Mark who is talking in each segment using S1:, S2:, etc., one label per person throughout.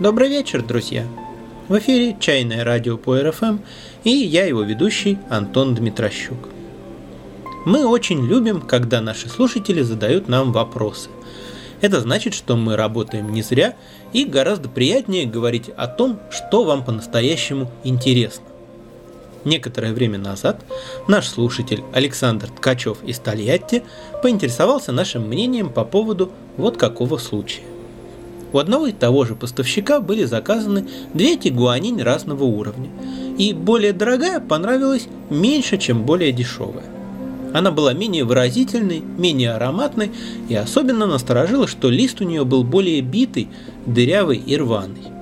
S1: Добрый вечер, друзья! В эфире «Чайное радио по РФМ» и я его ведущий Антон Дмитрощук. Мы очень любим, когда наши слушатели задают нам вопросы. Это значит, что мы работаем не зря и гораздо приятнее говорить о том, что вам по-настоящему интересно. Некоторое время назад наш слушатель Александр Ткачев из Тольятти поинтересовался нашим мнением по поводу вот какого случая. У одного и того же поставщика были заказаны две тигуанинь разного уровня, и более дорогая понравилась меньше, чем более дешевая. Она была менее выразительной, менее ароматной и особенно насторожила, что лист у нее был более битый, дырявый и рваный.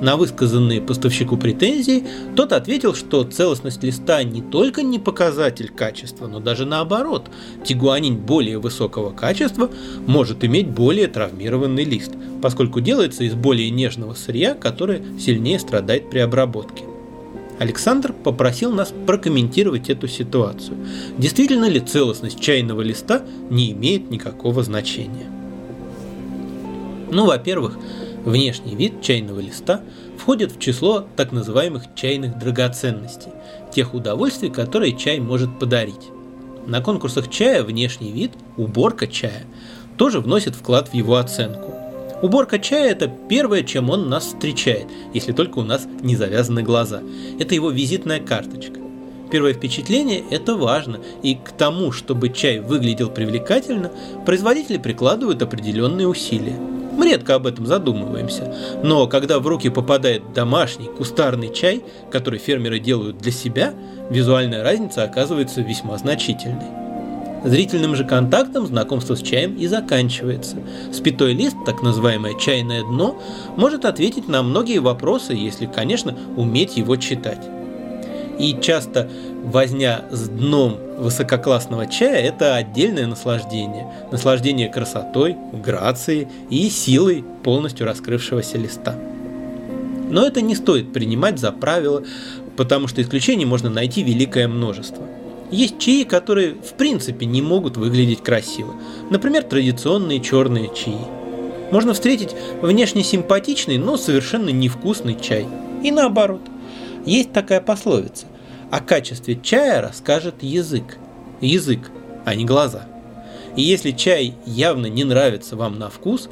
S1: На высказанные поставщику претензии тот ответил, что целостность листа не только не показатель качества, но даже наоборот. Тигуанин более высокого качества может иметь более травмированный лист, поскольку делается из более нежного сырья, которое сильнее страдает при обработке. Александр попросил нас прокомментировать эту ситуацию. Действительно ли целостность чайного листа не имеет никакого значения? Ну, во-первых, Внешний вид чайного листа входит в число так называемых чайных драгоценностей, тех удовольствий, которые чай может подарить. На конкурсах чая внешний вид, уборка чая, тоже вносит вклад в его оценку. Уборка чая – это первое, чем он нас встречает, если только у нас не завязаны глаза. Это его визитная карточка. Первое впечатление – это важно, и к тому, чтобы чай выглядел привлекательно, производители прикладывают определенные усилия. Мы редко об этом задумываемся, но когда в руки попадает домашний кустарный чай, который фермеры делают для себя, визуальная разница оказывается весьма значительной. Зрительным же контактом знакомство с чаем и заканчивается. Спитой лист, так называемое чайное дно, может ответить на многие вопросы, если, конечно, уметь его читать. И часто возня с дном высококлассного чая – это отдельное наслаждение. Наслаждение красотой, грацией и силой полностью раскрывшегося листа. Но это не стоит принимать за правило, потому что исключений можно найти великое множество. Есть чаи, которые в принципе не могут выглядеть красиво. Например, традиционные черные чаи. Можно встретить внешне симпатичный, но совершенно невкусный чай. И наоборот. Есть такая пословица. О качестве чая расскажет язык. Язык, а не глаза. И если чай явно не нравится вам на вкус,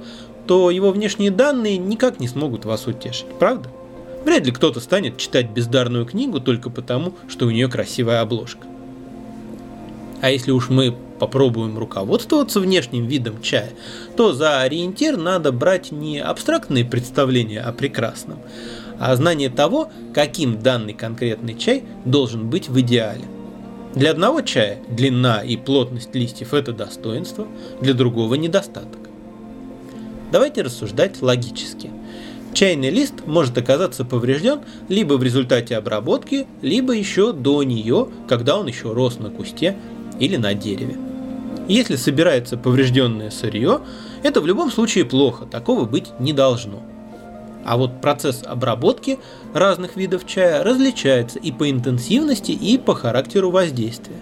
S1: то его внешние данные никак не смогут вас утешить, правда? Вряд ли кто-то станет читать бездарную книгу только потому, что у нее красивая обложка. А если уж мы попробуем руководствоваться внешним видом чая, то за ориентир надо брать не абстрактные представления о прекрасном, а знание того, каким данный конкретный чай должен быть в идеале. Для одного чая длина и плотность листьев – это достоинство, для другого – недостаток. Давайте рассуждать логически. Чайный лист может оказаться поврежден либо в результате обработки, либо еще до нее, когда он еще рос на кусте или на дереве. Если собирается поврежденное сырье, это в любом случае плохо, такого быть не должно – а вот процесс обработки разных видов чая различается и по интенсивности, и по характеру воздействия.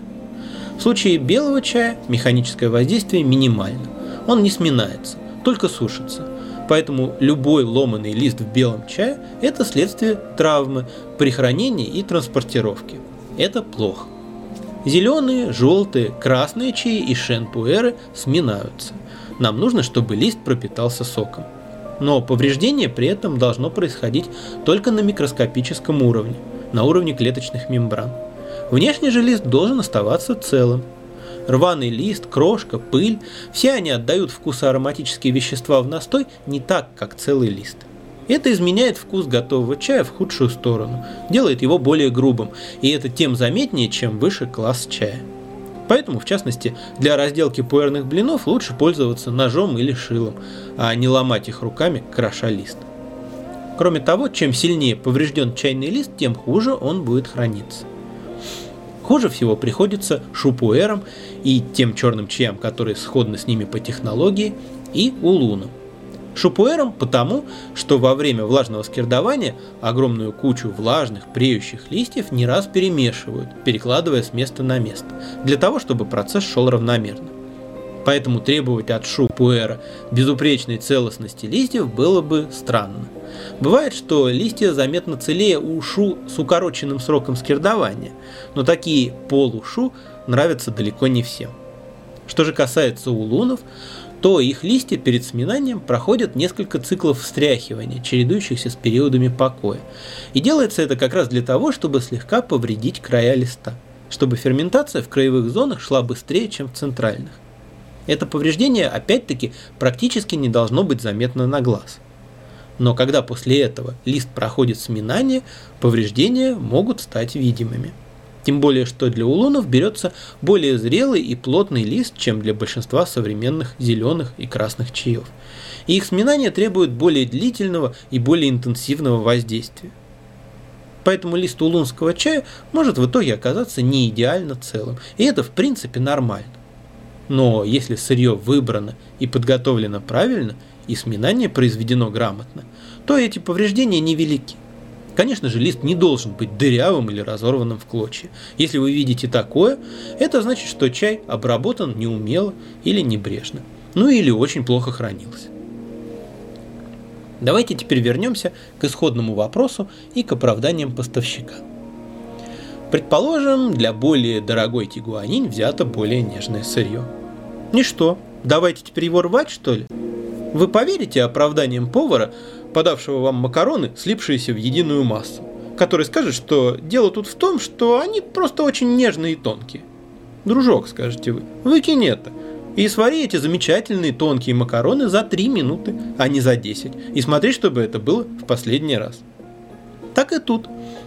S1: В случае белого чая механическое воздействие минимально. Он не сминается, только сушится. Поэтому любой ломанный лист в белом чае – это следствие травмы при хранении и транспортировке. Это плохо. Зеленые, желтые, красные чаи и шенпуэры сминаются. Нам нужно, чтобы лист пропитался соком но повреждение при этом должно происходить только на микроскопическом уровне, на уровне клеточных мембран. Внешний же лист должен оставаться целым. Рваный лист, крошка, пыль – все они отдают вкус ароматические вещества в настой не так, как целый лист. Это изменяет вкус готового чая в худшую сторону, делает его более грубым, и это тем заметнее, чем выше класс чая. Поэтому, в частности, для разделки пуэрных блинов лучше пользоваться ножом или шилом, а не ломать их руками, кроша лист. Кроме того, чем сильнее поврежден чайный лист, тем хуже он будет храниться. Хуже всего приходится шупуэрам и тем черным чаям, которые сходны с ними по технологии, и улунам. Шупуэром потому, что во время влажного скирдования огромную кучу влажных, преющих листьев не раз перемешивают, перекладывая с места на место, для того, чтобы процесс шел равномерно. Поэтому требовать от шу пуэра безупречной целостности листьев было бы странно. Бывает, что листья заметно целее у шу с укороченным сроком скирдования, но такие полушу нравятся далеко не всем. Что же касается улунов, то их листья перед сминанием проходят несколько циклов встряхивания, чередующихся с периодами покоя. И делается это как раз для того, чтобы слегка повредить края листа, чтобы ферментация в краевых зонах шла быстрее, чем в центральных. Это повреждение, опять-таки, практически не должно быть заметно на глаз. Но когда после этого лист проходит сминание, повреждения могут стать видимыми. Тем более, что для улунов берется более зрелый и плотный лист, чем для большинства современных зеленых и красных чаев. И их сминание требует более длительного и более интенсивного воздействия. Поэтому лист улунского чая может в итоге оказаться не идеально целым. И это в принципе нормально. Но если сырье выбрано и подготовлено правильно, и сминание произведено грамотно, то эти повреждения невелики. Конечно же, лист не должен быть дырявым или разорванным в клочья. Если вы видите такое, это значит, что чай обработан неумело или небрежно. Ну или очень плохо хранился. Давайте теперь вернемся к исходному вопросу и к оправданиям поставщика. Предположим, для более дорогой тигуанин взято более нежное сырье. И что, давайте теперь его рвать, что ли? Вы поверите оправданиям повара, подавшего вам макароны, слипшиеся в единую массу, который скажет, что дело тут в том, что они просто очень нежные и тонкие. Дружок, скажете вы, выкинь это. И свари эти замечательные тонкие макароны за 3 минуты, а не за 10. И смотри, чтобы это было в последний раз. Так и тут.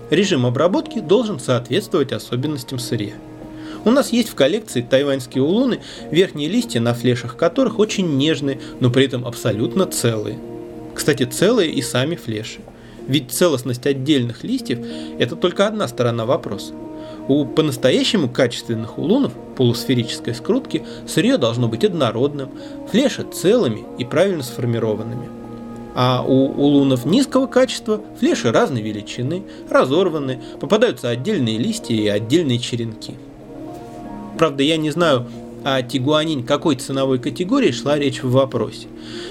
S1: Режим обработки должен соответствовать особенностям сырья. У нас есть в коллекции тайваньские улуны, верхние листья на флешах которых очень нежные, но при этом абсолютно целые. Кстати, целые и сами флеши. Ведь целостность отдельных листьев – это только одна сторона вопроса. У по-настоящему качественных улунов полусферической скрутки сырье должно быть однородным, флеши целыми и правильно сформированными. А у улунов низкого качества флеши разной величины, разорваны, попадаются отдельные листья и отдельные черенки. Правда, я не знаю, о тигуанин какой ценовой категории шла речь в вопросе.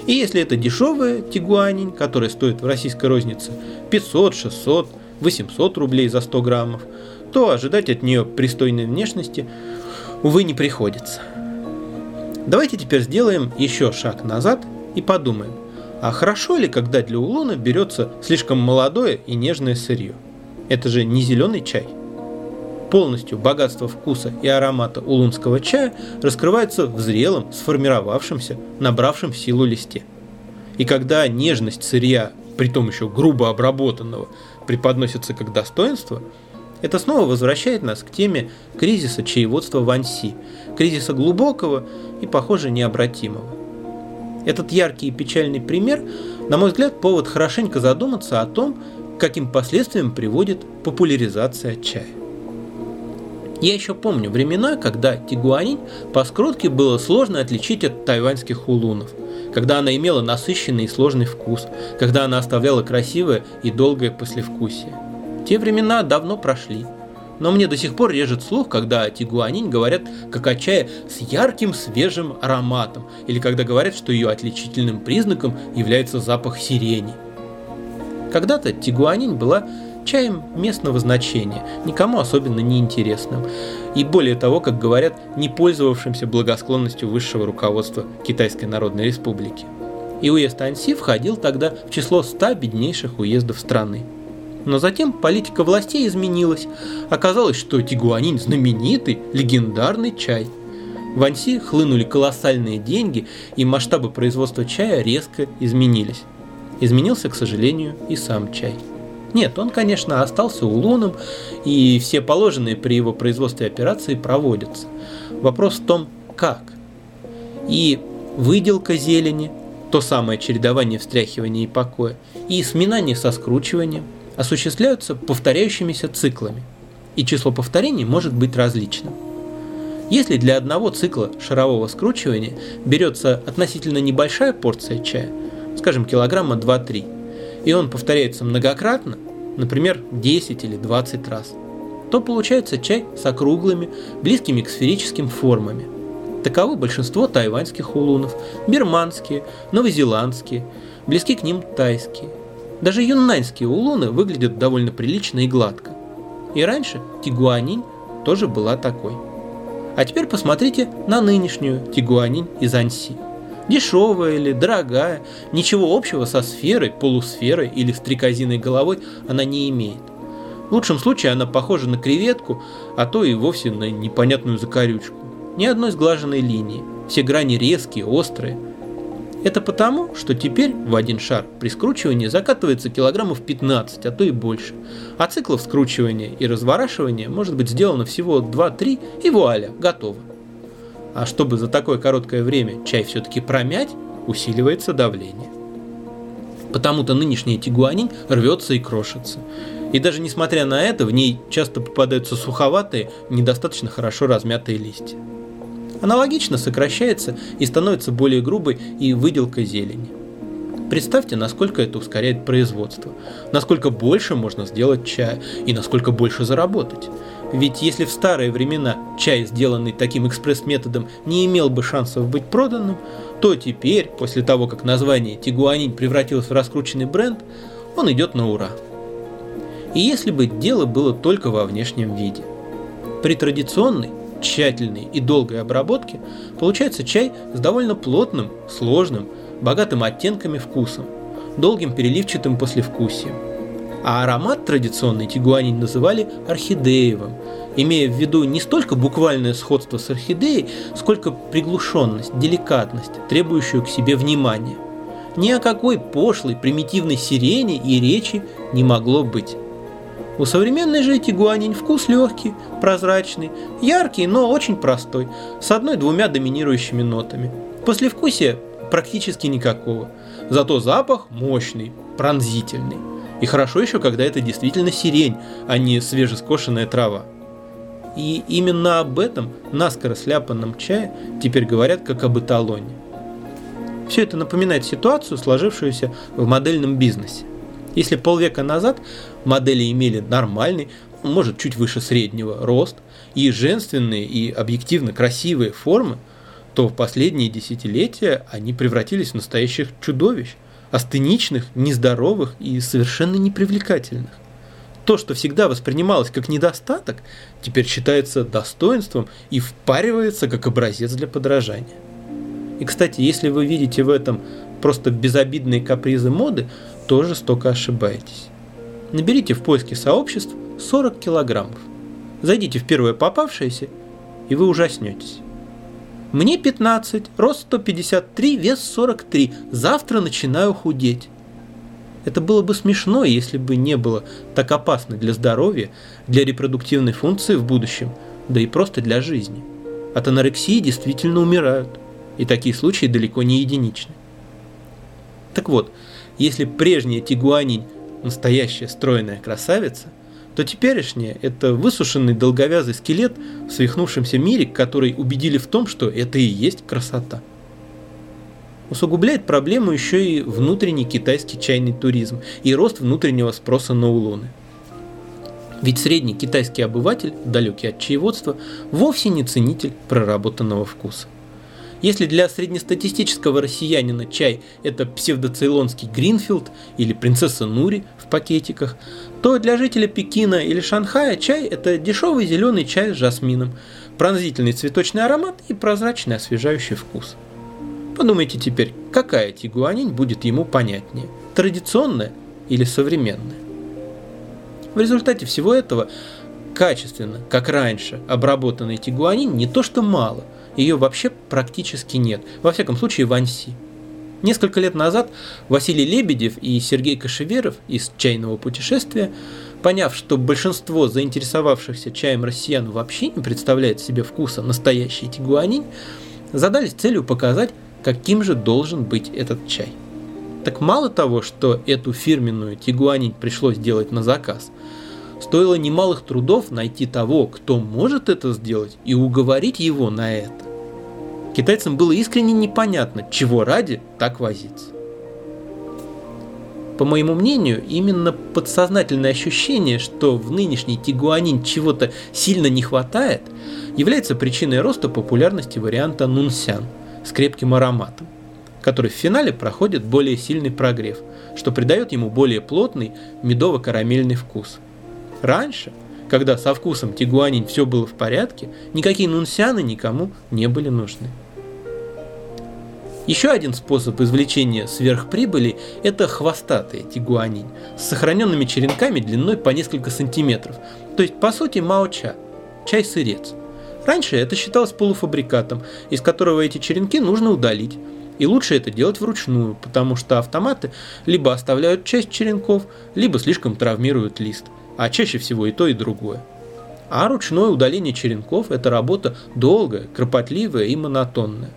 S1: И если это дешевая тигуанин, которая стоит в российской рознице 500, 600, 800 рублей за 100 граммов, то ожидать от нее пристойной внешности, увы, не приходится. Давайте теперь сделаем еще шаг назад и подумаем, а хорошо ли, когда для улуна берется слишком молодое и нежное сырье? Это же не зеленый чай. Полностью богатство вкуса и аромата улунского чая раскрывается в зрелом, сформировавшемся, набравшем силу листе. И когда нежность сырья, притом еще грубо обработанного, преподносится как достоинство, это снова возвращает нас к теме кризиса чаеводства в Анси, кризиса глубокого и, похоже, необратимого. Этот яркий и печальный пример, на мой взгляд, повод хорошенько задуматься о том, каким последствиям приводит популяризация чая. Я еще помню времена, когда тигуанин по скрутке было сложно отличить от тайваньских улунов, когда она имела насыщенный и сложный вкус, когда она оставляла красивое и долгое послевкусие. Те времена давно прошли. Но мне до сих пор режет слух, когда о тигуанин говорят как о чае с ярким свежим ароматом, или когда говорят, что ее отличительным признаком является запах сирени. Когда-то тигуанин была чаем местного значения, никому особенно не интересным. И более того, как говорят, не пользовавшимся благосклонностью высшего руководства Китайской Народной Республики. И уезд Анси входил тогда в число 100 беднейших уездов страны. Но затем политика властей изменилась. Оказалось, что тигуанин – знаменитый, легендарный чай. В Анси хлынули колоссальные деньги, и масштабы производства чая резко изменились. Изменился, к сожалению, и сам чай. Нет, он, конечно, остался улуном, и все положенные при его производстве операции проводятся. Вопрос в том, как. И выделка зелени, то самое чередование встряхивания и покоя, и сминание со скручиванием осуществляются повторяющимися циклами, и число повторений может быть различным. Если для одного цикла шарового скручивания берется относительно небольшая порция чая, скажем, килограмма 2-3, и он повторяется многократно, например, 10 или 20 раз, то получается чай с округлыми, близкими к сферическим формами. Таково большинство тайваньских улунов, бирманские, новозеландские, близки к ним тайские. Даже юннаньские улуны выглядят довольно прилично и гладко. И раньше Тигуанинь тоже была такой. А теперь посмотрите на нынешнюю Тигуанинь из Анси. Дешевая или дорогая, ничего общего со сферой, полусферой или стрекозиной головой она не имеет. В лучшем случае она похожа на креветку, а то и вовсе на непонятную закорючку. Ни одной сглаженной линии, все грани резкие, острые – это потому, что теперь в один шар при скручивании закатывается килограммов 15, а то и больше. А циклов скручивания и разворачивания может быть сделано всего 2-3 и вуаля, готово. А чтобы за такое короткое время чай все-таки промять, усиливается давление. Потому-то нынешняя тигуанин рвется и крошится. И даже несмотря на это, в ней часто попадаются суховатые, недостаточно хорошо размятые листья. Аналогично сокращается и становится более грубой и выделка зелени. Представьте, насколько это ускоряет производство, насколько больше можно сделать чая и насколько больше заработать. Ведь если в старые времена чай, сделанный таким экспресс-методом, не имел бы шансов быть проданным, то теперь, после того, как название Тигуанин превратилось в раскрученный бренд, он идет на ура. И если бы дело было только во внешнем виде. При традиционной, тщательной и долгой обработки получается чай с довольно плотным, сложным, богатым оттенками вкусом, долгим переливчатым послевкусием. А аромат традиционный тигуанин называли орхидеевым, имея в виду не столько буквальное сходство с орхидеей, сколько приглушенность, деликатность, требующую к себе внимания. Ни о какой пошлой, примитивной сирене и речи не могло быть. У современной же тигуанин вкус легкий, прозрачный, яркий, но очень простой, с одной-двумя доминирующими нотами. Послевкусия практически никакого. Зато запах мощный, пронзительный. И хорошо еще, когда это действительно сирень, а не свежескошенная трава. И именно об этом наскоро сляпанном чае теперь говорят как об эталоне. Все это напоминает ситуацию, сложившуюся в модельном бизнесе. Если полвека назад модели имели нормальный, может чуть выше среднего рост и женственные и объективно красивые формы, то в последние десятилетия они превратились в настоящих чудовищ, астеничных, нездоровых и совершенно непривлекательных. То, что всегда воспринималось как недостаток, теперь считается достоинством и впаривается как образец для подражания. И, кстати, если вы видите в этом просто безобидные капризы моды, то жестоко ошибаетесь. Наберите в поиске сообществ 40 килограммов. Зайдите в первое попавшееся, и вы ужаснетесь. Мне 15, рост 153, вес 43. Завтра начинаю худеть. Это было бы смешно, если бы не было так опасно для здоровья, для репродуктивной функции в будущем, да и просто для жизни. От анорексии действительно умирают, и такие случаи далеко не единичны. Так вот, если прежняя Тигуанин настоящая стройная красавица, то теперешняя – это высушенный долговязый скелет в свихнувшемся мире, который убедили в том, что это и есть красота. Усугубляет проблему еще и внутренний китайский чайный туризм и рост внутреннего спроса на улоны. Ведь средний китайский обыватель, далекий от чаеводства, вовсе не ценитель проработанного вкуса. Если для среднестатистического россиянина чай – это псевдоцейлонский Гринфилд или принцесса Нури пакетиках, то для жителя Пекина или Шанхая чай – это дешевый зеленый чай с жасмином, пронзительный цветочный аромат и прозрачный освежающий вкус. Подумайте теперь, какая тигуанин будет ему понятнее – традиционная или современная? В результате всего этого качественно, как раньше, обработанный тигуанин не то что мало – ее вообще практически нет, во всяком случае в Анси. Несколько лет назад Василий Лебедев и Сергей Кашеверов из «Чайного путешествия», поняв, что большинство заинтересовавшихся чаем россиян вообще не представляет себе вкуса настоящий тигуанин, задались целью показать, каким же должен быть этот чай. Так мало того, что эту фирменную тигуанин пришлось делать на заказ, стоило немалых трудов найти того, кто может это сделать, и уговорить его на это. Китайцам было искренне непонятно, чего ради так возиться. По моему мнению, именно подсознательное ощущение, что в нынешний тигуанин чего-то сильно не хватает, является причиной роста популярности варианта нунсян с крепким ароматом, который в финале проходит более сильный прогрев, что придает ему более плотный медово-карамельный вкус. Раньше, когда со вкусом тигуанин все было в порядке, никакие нунсяны никому не были нужны. Еще один способ извлечения сверхприбыли – это хвостатые тигуанин с сохраненными черенками длиной по несколько сантиметров, то есть по сути мао-ча – чай-сырец. Раньше это считалось полуфабрикатом, из которого эти черенки нужно удалить. И лучше это делать вручную, потому что автоматы либо оставляют часть черенков, либо слишком травмируют лист, а чаще всего и то, и другое. А ручное удаление черенков – это работа долгая, кропотливая и монотонная.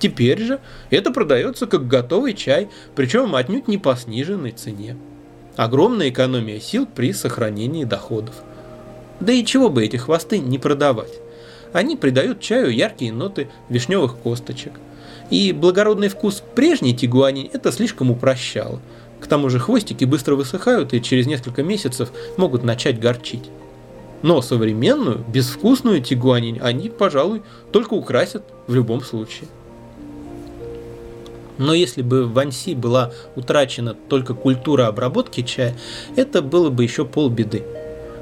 S1: Теперь же это продается как готовый чай, причем отнюдь не по сниженной цене. Огромная экономия сил при сохранении доходов. Да и чего бы эти хвосты не продавать? Они придают чаю яркие ноты вишневых косточек. И благородный вкус прежней тигуани это слишком упрощало. К тому же хвостики быстро высыхают и через несколько месяцев могут начать горчить. Но современную, безвкусную тигуанин они, пожалуй, только украсят в любом случае. Но если бы в Анси была утрачена только культура обработки чая, это было бы еще полбеды.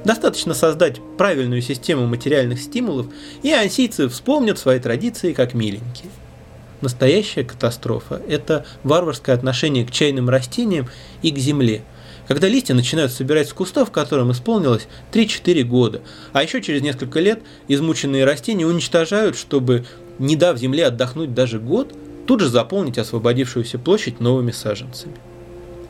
S1: Достаточно создать правильную систему материальных стимулов, и ансийцы вспомнят свои традиции как миленькие. Настоящая катастрофа – это варварское отношение к чайным растениям и к земле, когда листья начинают собирать с кустов, которым исполнилось 3-4 года, а еще через несколько лет измученные растения уничтожают, чтобы, не дав земле отдохнуть даже год – тут же заполнить освободившуюся площадь новыми саженцами.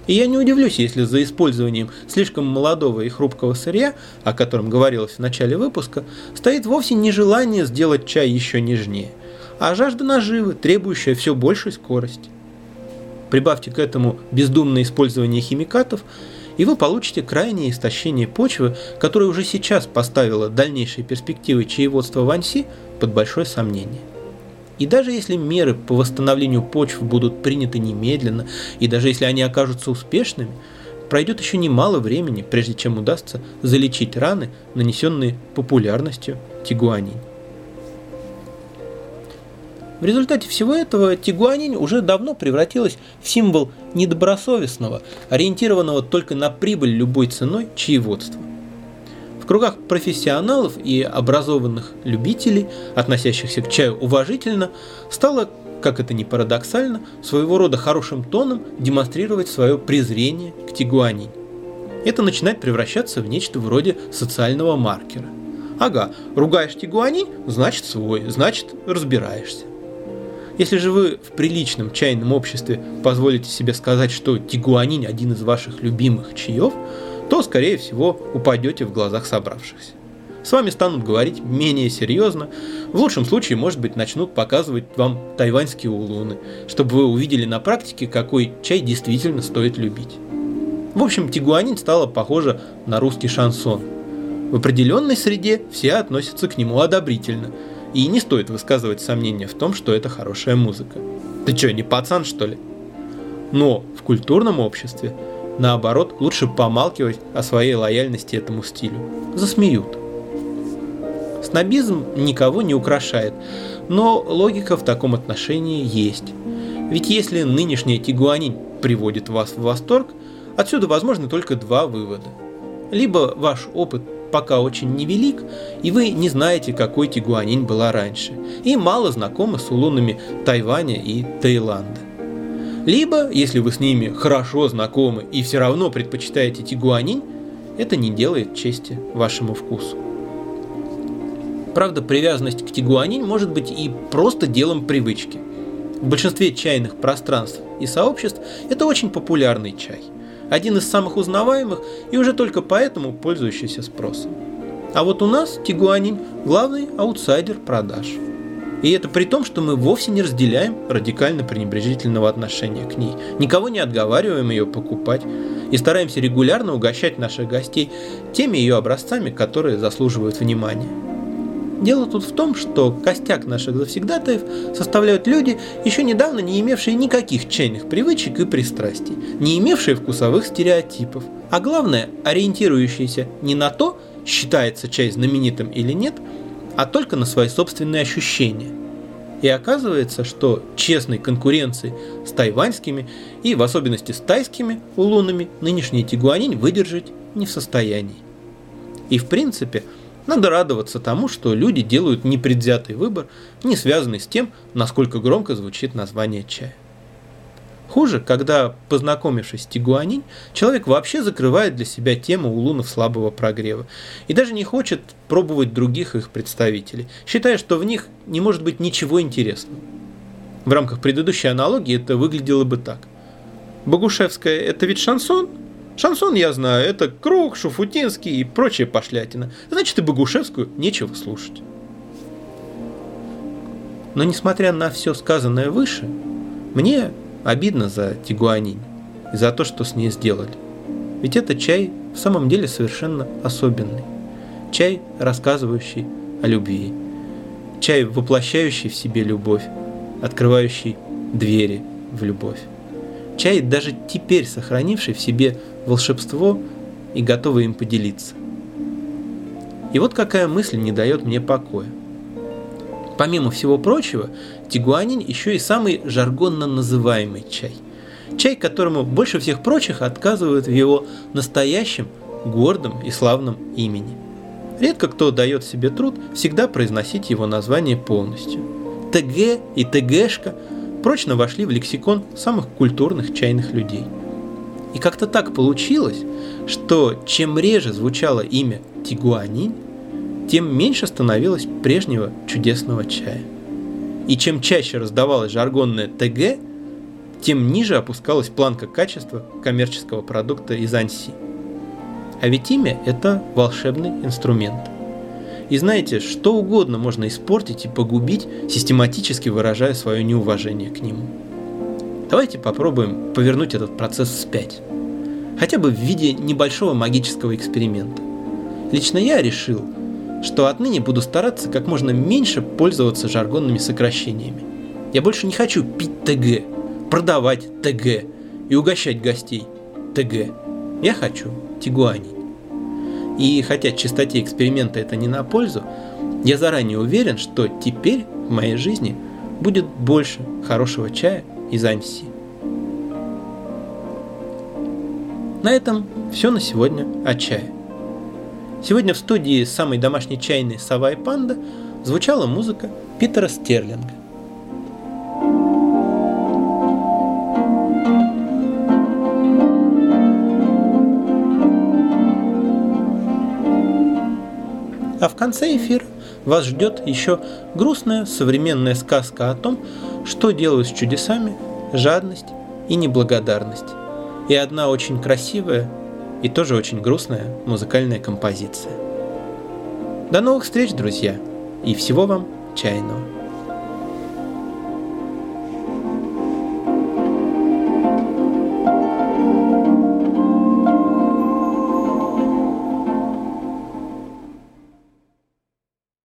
S1: И я не удивлюсь, если за использованием слишком молодого и хрупкого сырья, о котором говорилось в начале выпуска, стоит вовсе не желание сделать чай еще нежнее, а жажда наживы, требующая все большей скорости. Прибавьте к этому бездумное использование химикатов, и вы получите крайнее истощение почвы, которое уже сейчас поставило дальнейшие перспективы чаеводства в Анси под большое сомнение. И даже если меры по восстановлению почв будут приняты немедленно, и даже если они окажутся успешными, пройдет еще немало времени, прежде чем удастся залечить раны, нанесенные популярностью тигуанин. В результате всего этого тигуанин уже давно превратилась в символ недобросовестного, ориентированного только на прибыль любой ценой чаеводства кругах профессионалов и образованных любителей, относящихся к чаю уважительно, стало, как это ни парадоксально, своего рода хорошим тоном демонстрировать свое презрение к тигуанинь. Это начинает превращаться в нечто вроде социального маркера. Ага, ругаешь тигуанинь, значит свой, значит разбираешься. Если же вы в приличном чайном обществе позволите себе сказать, что тигуанинь один из ваших любимых чаев – то, скорее всего, упадете в глазах собравшихся. С вами станут говорить менее серьезно, в лучшем случае, может быть, начнут показывать вам тайваньские улуны, чтобы вы увидели на практике, какой чай действительно стоит любить. В общем, тигуанин стала похожа на русский шансон. В определенной среде все относятся к нему одобрительно, и не стоит высказывать сомнения в том, что это хорошая музыка. Ты что, не пацан, что ли? Но в культурном обществе Наоборот, лучше помалкивать о своей лояльности этому стилю. Засмеют. Снобизм никого не украшает, но логика в таком отношении есть. Ведь если нынешняя тигуанин приводит вас в восторг, отсюда возможны только два вывода. Либо ваш опыт пока очень невелик, и вы не знаете, какой тигуанин была раньше, и мало знакомы с улунами Тайваня и Таиланда. Либо, если вы с ними хорошо знакомы и все равно предпочитаете тигуанин, это не делает чести вашему вкусу. Правда, привязанность к тигуанин может быть и просто делом привычки. В большинстве чайных пространств и сообществ это очень популярный чай. Один из самых узнаваемых и уже только поэтому пользующийся спросом. А вот у нас тигуанин – главный аутсайдер продаж – и это при том, что мы вовсе не разделяем радикально пренебрежительного отношения к ней, никого не отговариваем ее покупать. И стараемся регулярно угощать наших гостей теми ее образцами, которые заслуживают внимания. Дело тут в том, что костяк наших завсегдатаев составляют люди, еще недавно не имевшие никаких чайных привычек и пристрастий, не имевшие вкусовых стереотипов, а главное, ориентирующиеся не на то, считается чай знаменитым или нет, а только на свои собственные ощущения. И оказывается, что честной конкуренции с тайваньскими и в особенности с тайскими улунами нынешний тигуанин выдержать не в состоянии. И в принципе, надо радоваться тому, что люди делают непредвзятый выбор, не связанный с тем, насколько громко звучит название чая. Хуже, когда, познакомившись с тигуанинь, человек вообще закрывает для себя тему улунов слабого прогрева и даже не хочет пробовать других их представителей, считая, что в них не может быть ничего интересного. В рамках предыдущей аналогии это выглядело бы так. Богушевская – это ведь шансон? Шансон я знаю, это Круг, Шуфутинский и прочая пошлятина. Значит, и Богушевскую нечего слушать. Но несмотря на все сказанное выше, мне обидно за Тигуанинь и за то, что с ней сделали. Ведь это чай в самом деле совершенно особенный. Чай, рассказывающий о любви. Чай, воплощающий в себе любовь, открывающий двери в любовь. Чай, даже теперь сохранивший в себе волшебство и готовый им поделиться. И вот какая мысль не дает мне покоя. Помимо всего прочего, тигуанин еще и самый жаргонно называемый чай. Чай, которому больше всех прочих отказывают в его настоящем, гордом и славном имени. Редко кто дает себе труд всегда произносить его название полностью. ТГ и ТГшка прочно вошли в лексикон самых культурных чайных людей. И как-то так получилось, что чем реже звучало имя Тигуанин, тем меньше становилось прежнего чудесного чая. И чем чаще раздавалось жаргонное ТГ, тем ниже опускалась планка качества коммерческого продукта из Анси. А ведь имя – это волшебный инструмент – и знаете, что угодно можно испортить и погубить, систематически выражая свое неуважение к нему. Давайте попробуем повернуть этот процесс вспять. Хотя бы в виде небольшого магического эксперимента. Лично я решил, что отныне буду стараться как можно меньше пользоваться жаргонными сокращениями. Я больше не хочу пить ТГ, продавать ТГ и угощать гостей ТГ. Я хочу Тигуани. И хотя чистоте эксперимента это не на пользу, я заранее уверен, что теперь в моей жизни будет больше хорошего чая из Анси. На этом все на сегодня о чае. Сегодня в студии самой домашней чайной «Сова и панда» звучала музыка Питера Стерлинга. А в конце эфира вас ждет еще грустная современная сказка о том, что делают с чудесами жадность и неблагодарность. И одна очень красивая и тоже очень грустная музыкальная композиция. До новых встреч, друзья, и всего вам чайного.